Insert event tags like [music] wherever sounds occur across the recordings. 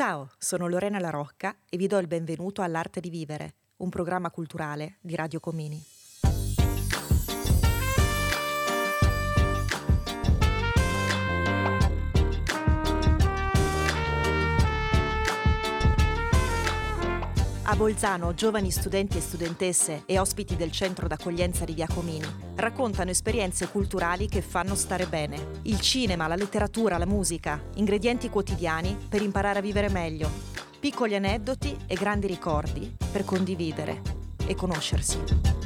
Ciao, sono Lorena La Rocca e vi do il benvenuto all'Arte di Vivere, un programma culturale di Radio Comini. A Bolzano, giovani studenti e studentesse e ospiti del centro d'accoglienza di Via Comini raccontano esperienze culturali che fanno stare bene. Il cinema, la letteratura, la musica, ingredienti quotidiani per imparare a vivere meglio. Piccoli aneddoti e grandi ricordi per condividere e conoscersi.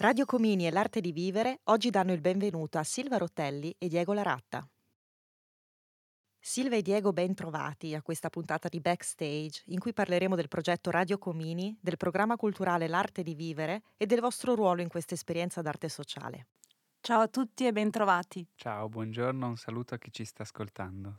Radio Comini e l'arte di vivere oggi danno il benvenuto a Silva Rottelli e Diego Laratta. Silva e Diego ben trovati a questa puntata di Backstage in cui parleremo del progetto Radio Comini, del programma culturale L'arte di vivere e del vostro ruolo in questa esperienza d'arte sociale. Ciao a tutti e ben trovati. Ciao, buongiorno, un saluto a chi ci sta ascoltando.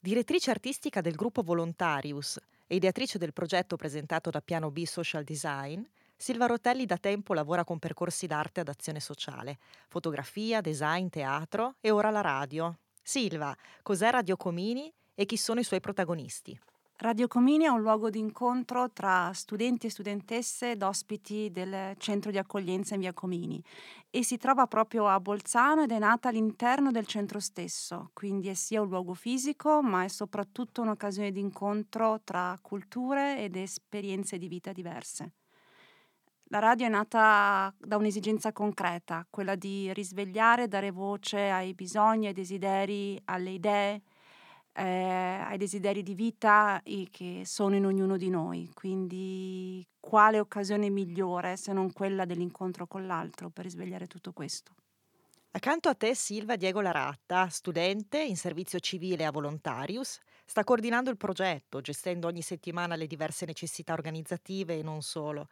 Direttrice artistica del gruppo Volontarius e ideatrice del progetto presentato da Piano B Social Design, Silva Rotelli da tempo lavora con percorsi d'arte ad azione sociale, fotografia, design, teatro e ora la radio. Silva, cos'è Radio Comini e chi sono i suoi protagonisti? Radio Comini è un luogo di incontro tra studenti e studentesse ed ospiti del centro di accoglienza in via Comini e si trova proprio a Bolzano ed è nata all'interno del centro stesso, quindi è sia un luogo fisico ma è soprattutto un'occasione di incontro tra culture ed esperienze di vita diverse. La radio è nata da un'esigenza concreta, quella di risvegliare dare voce ai bisogni, ai desideri, alle idee, eh, ai desideri di vita che sono in ognuno di noi. Quindi quale occasione migliore se non quella dell'incontro con l'altro per risvegliare tutto questo? Accanto a te Silva Diego Laratta, studente in servizio civile a Volontarius, sta coordinando il progetto, gestendo ogni settimana le diverse necessità organizzative e non solo.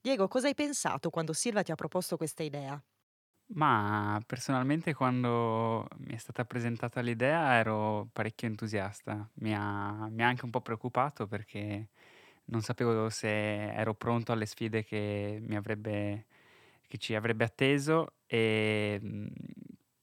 Diego, cosa hai pensato quando Silva ti ha proposto questa idea? Ma personalmente quando mi è stata presentata l'idea ero parecchio entusiasta, mi ha, mi ha anche un po' preoccupato perché non sapevo se ero pronto alle sfide che, avrebbe, che ci avrebbe atteso e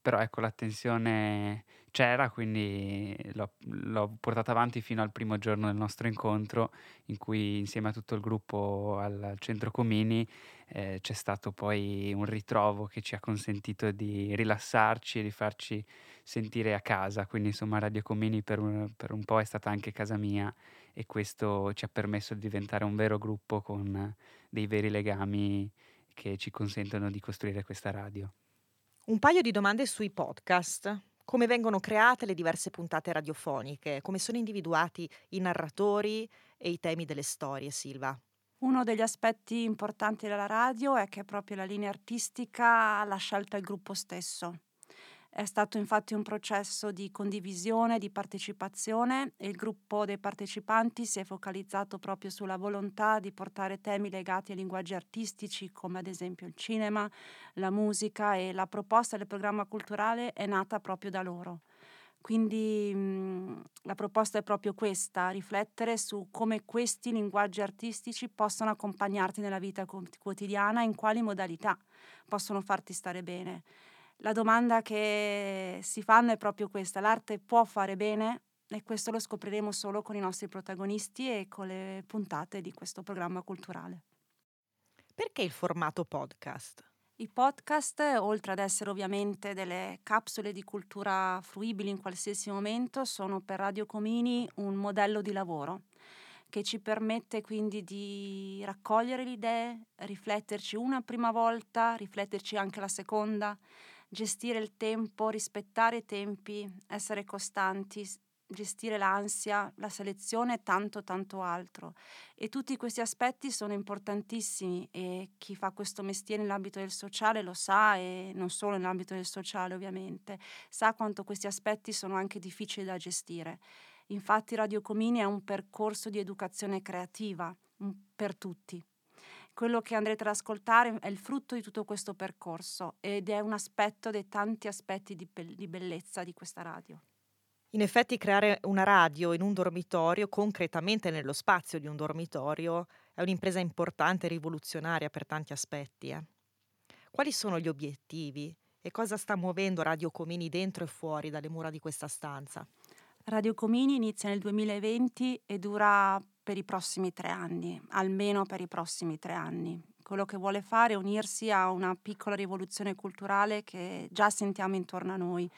però ecco l'attenzione c'era, quindi l'ho, l'ho, portata avanti fino al primo giorno del nostro incontro in cui insieme a tutto il gruppo al centro Comini eh, c'è stato poi un ritrovo che ci ha consentito di rilassarci e di farci sentire a casa, quindi insomma Radio Comini per un, per un po' è stata anche casa mia e questo ci ha permesso di diventare un vero gruppo con dei veri legami che ci consentono di costruire questa radio. Un paio di domande sui podcast. Come vengono create le diverse puntate radiofoniche? Come sono individuati i narratori e i temi delle storie, Silva? Uno degli aspetti importanti della radio è che proprio la linea artistica l'ha scelta il gruppo stesso. È stato infatti un processo di condivisione, di partecipazione e il gruppo dei partecipanti si è focalizzato proprio sulla volontà di portare temi legati ai linguaggi artistici come ad esempio il cinema, la musica e la proposta del programma culturale è nata proprio da loro. Quindi mh, la proposta è proprio questa, riflettere su come questi linguaggi artistici possono accompagnarti nella vita quotidiana, in quali modalità possono farti stare bene la domanda che si fanno è proprio questa, l'arte può fare bene? E questo lo scopriremo solo con i nostri protagonisti e con le puntate di questo programma culturale. Perché il formato podcast? I podcast, oltre ad essere ovviamente delle capsule di cultura fruibili in qualsiasi momento, sono per Radio Comini un modello di lavoro che ci permette quindi di raccogliere le idee, rifletterci una prima volta, rifletterci anche la seconda, gestire il tempo, rispettare i tempi, essere costanti, gestire l'ansia, la selezione e tanto tanto altro. E tutti questi aspetti sono importantissimi e chi fa questo mestiere nell'ambito del sociale lo sa e non solo nell'ambito del sociale ovviamente, sa quanto questi aspetti sono anche difficili da gestire. Infatti Radio Comini è un percorso di educazione creativa per tutti. Quello che andrete ad ascoltare è il frutto di tutto questo percorso ed è un aspetto dei tanti aspetti di, be- di bellezza di questa radio. In effetti creare una radio in un dormitorio, concretamente nello spazio di un dormitorio, è un'impresa importante e rivoluzionaria per tanti aspetti. Eh. Quali sono gli obiettivi e cosa sta muovendo Radio Comini dentro e fuori dalle mura di questa stanza? Radio Comini inizia nel 2020 e dura per i prossimi tre anni, almeno per i prossimi tre anni. Quello che vuole fare è unirsi a una piccola rivoluzione culturale che già sentiamo intorno a noi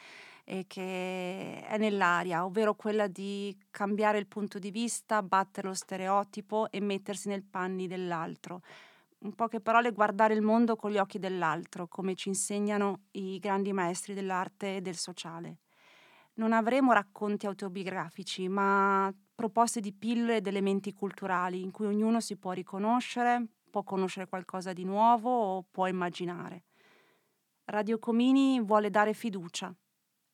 e che è nell'aria, ovvero quella di cambiare il punto di vista, battere lo stereotipo e mettersi nel panni dell'altro. In poche parole, guardare il mondo con gli occhi dell'altro, come ci insegnano i grandi maestri dell'arte e del sociale. Non avremo racconti autobiografici, ma proposte di pillole ed elementi culturali in cui ognuno si può riconoscere, può conoscere qualcosa di nuovo o può immaginare. Radio Comini vuole dare fiducia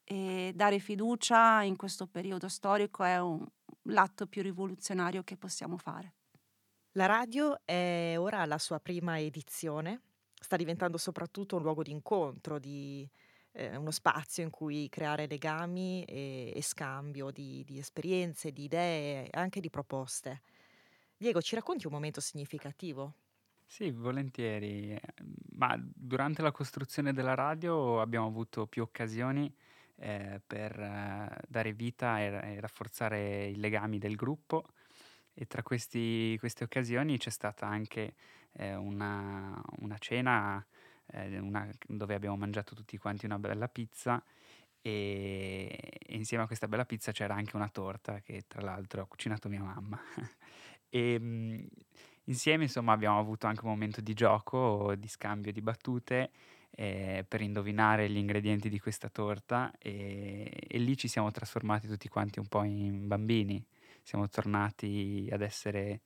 e dare fiducia in questo periodo storico è un, l'atto più rivoluzionario che possiamo fare. La radio è ora alla sua prima edizione, sta diventando soprattutto un luogo di incontro, di, eh, uno spazio in cui creare legami e, e scambio di, di, esperienze, di idee anche di proposte. Diego, ci racconti un momento significativo? Sì, volentieri, ma durante la costruzione della radio abbiamo avuto più occasioni eh, per eh, dare vita e, e, rafforzare i legami del gruppo e tra questi, queste occasioni c'è stata anche eh, una, una, cena eh, una, dove abbiamo mangiato tutti quanti una bella pizza e, e, insieme a questa bella pizza c'era anche una torta che tra l'altro ha cucinato mia mamma. [laughs] e, mh, insieme insomma abbiamo avuto anche un momento di gioco, di scambio di battute eh, per indovinare gli ingredienti di questa torta e, e, lì ci siamo trasformati tutti quanti un po' in bambini, siamo tornati ad essere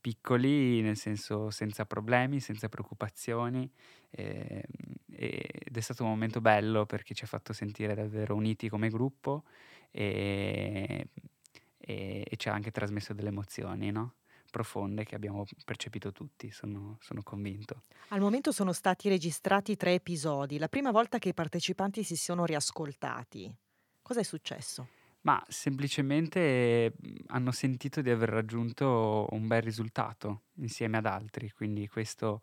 piccoli, nel senso senza problemi, senza preoccupazioni eh, ed è stato un momento bello perché ci ha fatto sentire davvero uniti come gruppo e, e, e ci ha anche trasmesso delle emozioni, no? profonde che abbiamo percepito tutti, sono, sono, convinto. Al momento sono stati registrati tre episodi, la prima volta che i partecipanti si sono riascoltati. Cosa è successo? Ma semplicemente hanno sentito di aver raggiunto un bel risultato insieme ad altri, quindi questo,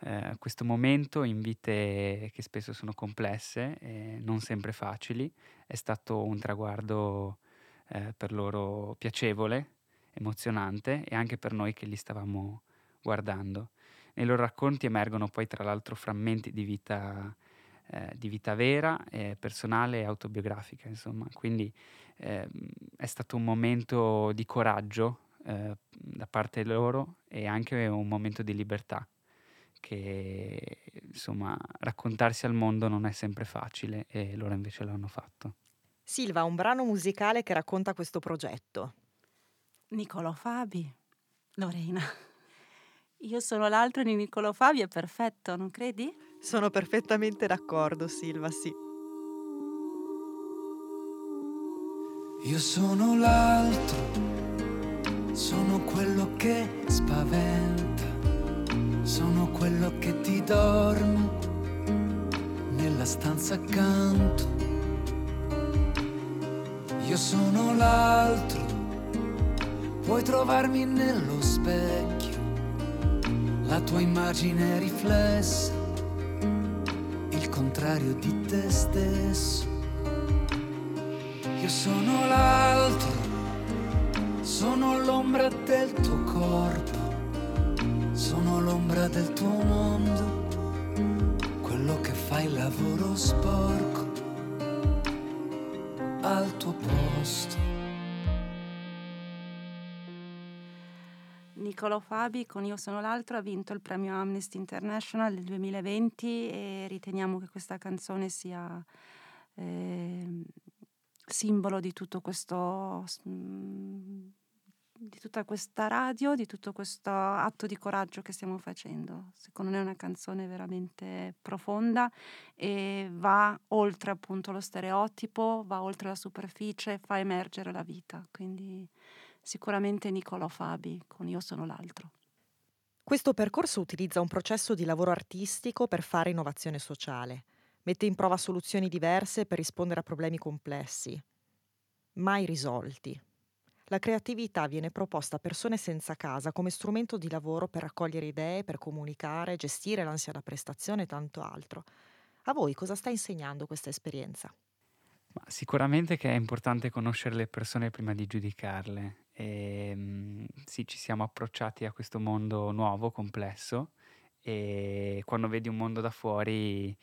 eh, questo momento in vite che spesso sono complesse e non sempre facili è stato un traguardo eh, per loro piacevole emozionante e anche per noi che li stavamo guardando. Nei loro racconti emergono poi tra l'altro frammenti di vita, eh, di vita vera, eh, personale e autobiografica, insomma. Quindi eh, è stato un momento di coraggio eh, da parte loro e anche un momento di libertà che insomma raccontarsi al mondo non è sempre facile e loro invece l'hanno fatto. Silva, un brano musicale che racconta questo progetto. Niccolò Fabi, Lorena. Io sono l'altro di Niccolò Fabi, è perfetto, non credi? Sono perfettamente d'accordo, Silva, sì. Io sono l'altro, sono quello che spaventa, sono quello che ti dorme nella stanza accanto. Io sono l'altro Puoi trovarmi nello specchio, la tua immagine riflessa, il contrario di te stesso. Io sono l'altro, sono l'ombra del tuo corpo, sono l'ombra del tuo mondo, quello che fa il lavoro sporco al tuo posto. Niccolò Fabi con Io sono l'altro ha vinto il premio Amnesty International del 2020 e riteniamo che questa canzone sia eh, simbolo di tutto questo mm, di tutta questa radio, di tutto questo atto di coraggio che stiamo facendo. Secondo me è una canzone veramente profonda e va oltre appunto lo stereotipo, va oltre la superficie, fa emergere la vita. Quindi sicuramente Niccolò Fabi con Io sono l'altro. Questo percorso utilizza un processo di lavoro artistico per fare innovazione sociale, mette in prova soluzioni diverse per rispondere a problemi complessi. mai risolti. La creatività viene proposta a persone senza casa come strumento di lavoro per raccogliere idee, per comunicare, gestire l'ansia da prestazione e tanto altro. A voi cosa sta insegnando questa esperienza? Ma sicuramente che è importante conoscere le persone prima di giudicarle. E, ehm, sì, ci siamo approcciati a questo mondo nuovo, complesso, e quando vedi un mondo da fuori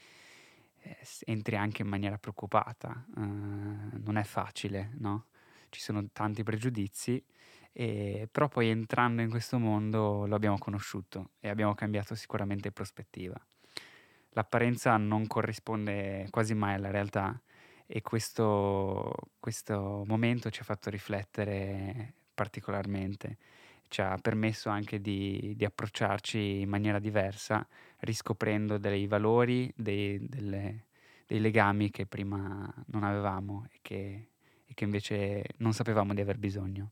entri anche in maniera preoccupata. Uh, non è facile, no? ci sono tanti pregiudizi, e, però poi entrando in questo mondo lo abbiamo conosciuto e abbiamo cambiato sicuramente prospettiva. L'apparenza non corrisponde quasi mai alla realtà e questo, questo momento ci ha fatto riflettere particolarmente, ci ha permesso anche di, di approcciarci in maniera diversa, riscoprendo dei valori, dei, delle, dei legami che prima non avevamo e che e che invece non sapevamo di aver bisogno.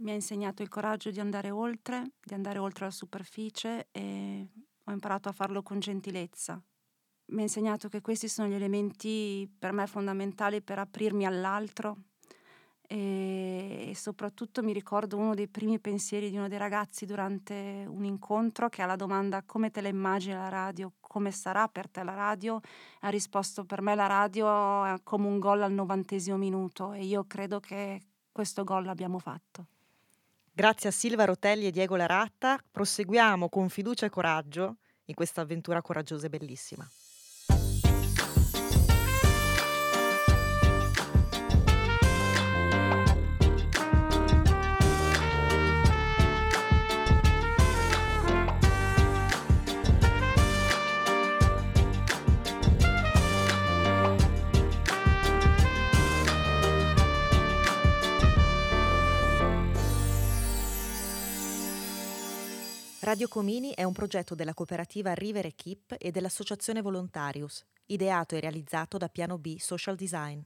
Mi ha insegnato il coraggio di andare oltre, di andare oltre la superficie e ho imparato a farlo con gentilezza. Mi ha insegnato che questi sono gli elementi per me fondamentali per aprirmi all'altro, e, soprattutto mi ricordo uno dei primi pensieri di uno dei ragazzi durante un incontro che alla domanda come te la immagini la radio, come sarà per te la radio, ha risposto per me la radio è come un gol al novantesimo minuto e io credo che questo gol l'abbiamo fatto. Grazie a Silva Rotelli e Diego Laratta, proseguiamo con fiducia e coraggio in questa avventura coraggiosa e bellissima. Radio Comini è un progetto della cooperativa River Equip e dell'associazione Volontarius, ideato e realizzato da Piano B Social Design.